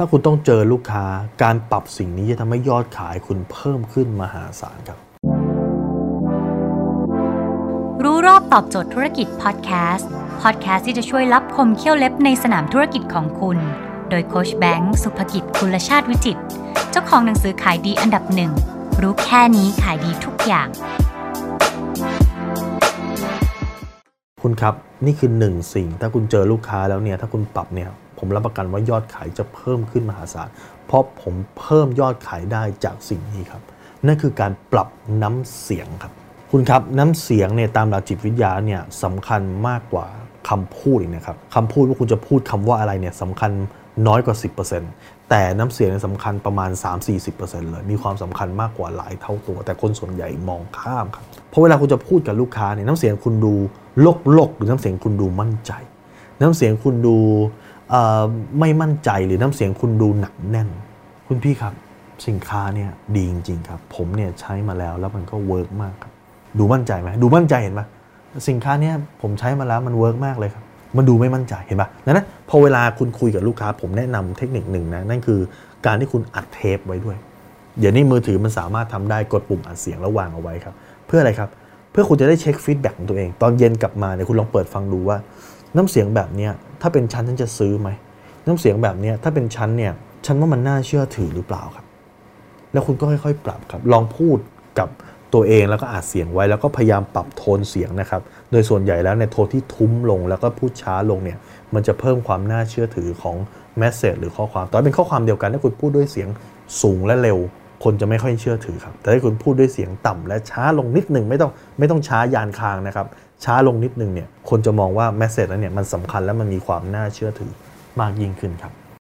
ถ้าคุณต้องเจอลูกค้าการปรับสิ่งนี้จะทำให้ยอดขายคุณเพิ่มขึ้นมหาศาลครับ รู้รอบตอบโจทย์ธุรกิจพอดแคสต์พอดแคสต์ที่จะช่วยรับคมเขี้ยวเล็บในสนามธุรกิจของคุณ โดยโคชแบงค์สุภกิจคุลชาติวิจิต เจ้าของหนังสือขายดีอันดับหนึ่งรู้แค่นี้ขายดีทุกอย่าง คุณครับนี่คือหนึ่งสิ่ง ถ้าคุณเจอลูกค้าแล้วเนี่ยถ้าคุณปรับเนี่ย ผมรับประกันว่ายอดขายจะเพิ่มขึ้นมหาศาล เพราะผมเพิ่มยอดขายได้จากสิ่งนี้ครับ นั่นคือการปรับน้ำเสียงครับ คุณครับน้ำเสียงเนี่ยตามหลักจิตวิทยาเนี่ยสำคัญมากกว่าคำพูดอีกนะครับคำพูดว่าคุณจะพูดคำว่าอะไรเนี่ยสำคัญน้อยกว่า 10%แต่น้ำเสียงสำคัญประมาณ 3-40%เลยมีความสำคัญมากกว่าหลายเท่าตัว แต่คนส่วนใหญ่มองข้ามครับเพราะเวลาคุณจะพูดกับลูกค้าเนี่ยน้ำเสียงคุณดูโลกโลกหรือน้ำเสียงคุณดูมั่นใจ น้ำเสียงคุณดู ไม่มั่นใจหรือน้ำเสียงคุณดูหนักแน่น คุณพี่ครับสินค้าเนี่ยดีจริง ๆ ครับ ผมเนี่ยใช้มาแล้วแล้วมันก็ work มากครับดูมั่นใจไหมดูมั่นใจเห็นไหมสินค้าเนี่ยผมใช้มาแล้วมัน work มากเลยครับมันดูไม่มั่นใจเห็นปะดังนั้นพอเวลาคุณคุยกับลูกค้า ผมแนะนำเทคนิคหนึ่งนะนั่นคือการที่คุณอัดเทปไว้ด้วย เดี๋ยวนี้มือถือมันสามารถทำได้กดปุ่มอัดเสียงแล้ววางเอาไว้ครับ เพื่ออะไรครับ เพื่อคุณจะได้เช็ค feedback ของตัวเอง ตอนเย็นกลับมาเนี่ยคุณลองเปิดฟังดูว่า น้ำเสียงแบบนี้ถ้าเป็นชั้นฉันจะซื้อไหมน้ำเสียงแบบนี้ถ้าเป็นชั้นเนี่ยฉันว่ามันน่าเชื่อถือหรือเปล่าครับ แล้วคุณก็ค่อยๆ ปรับครับ ลองพูดกับตัวเองแล้วก็อัดเสียงไว้แล้วก็พยายามปรับโทนเสียงนะครับ โดยส่วนใหญ่แล้วในโทนที่ทุ้มลงแล้วก็พูดช้าลงเนี่ยมันจะเพิ่มความน่าเชื่อถือของ message หรือข้อความตอนเป็นข้อความเดียวกันถ้าคุณพูดด้วยเสียงสูงและเร็ว คนจะไม่ค่อยเชื่อถือครับ แต่ถ้าคุณพูดด้วยเสียงต่ำและช้าลงนิดหนึ่งไม่ต้องไม่ต้องช้ายานคางนะครับ ช้าลงนิดหนึ่งเนี่ยคนจะมองว่าแมสเซจนั้นเนี่ยมันสำคัญและมันมีความน่าเชื่อถือมากยิ่งขึ้นครับ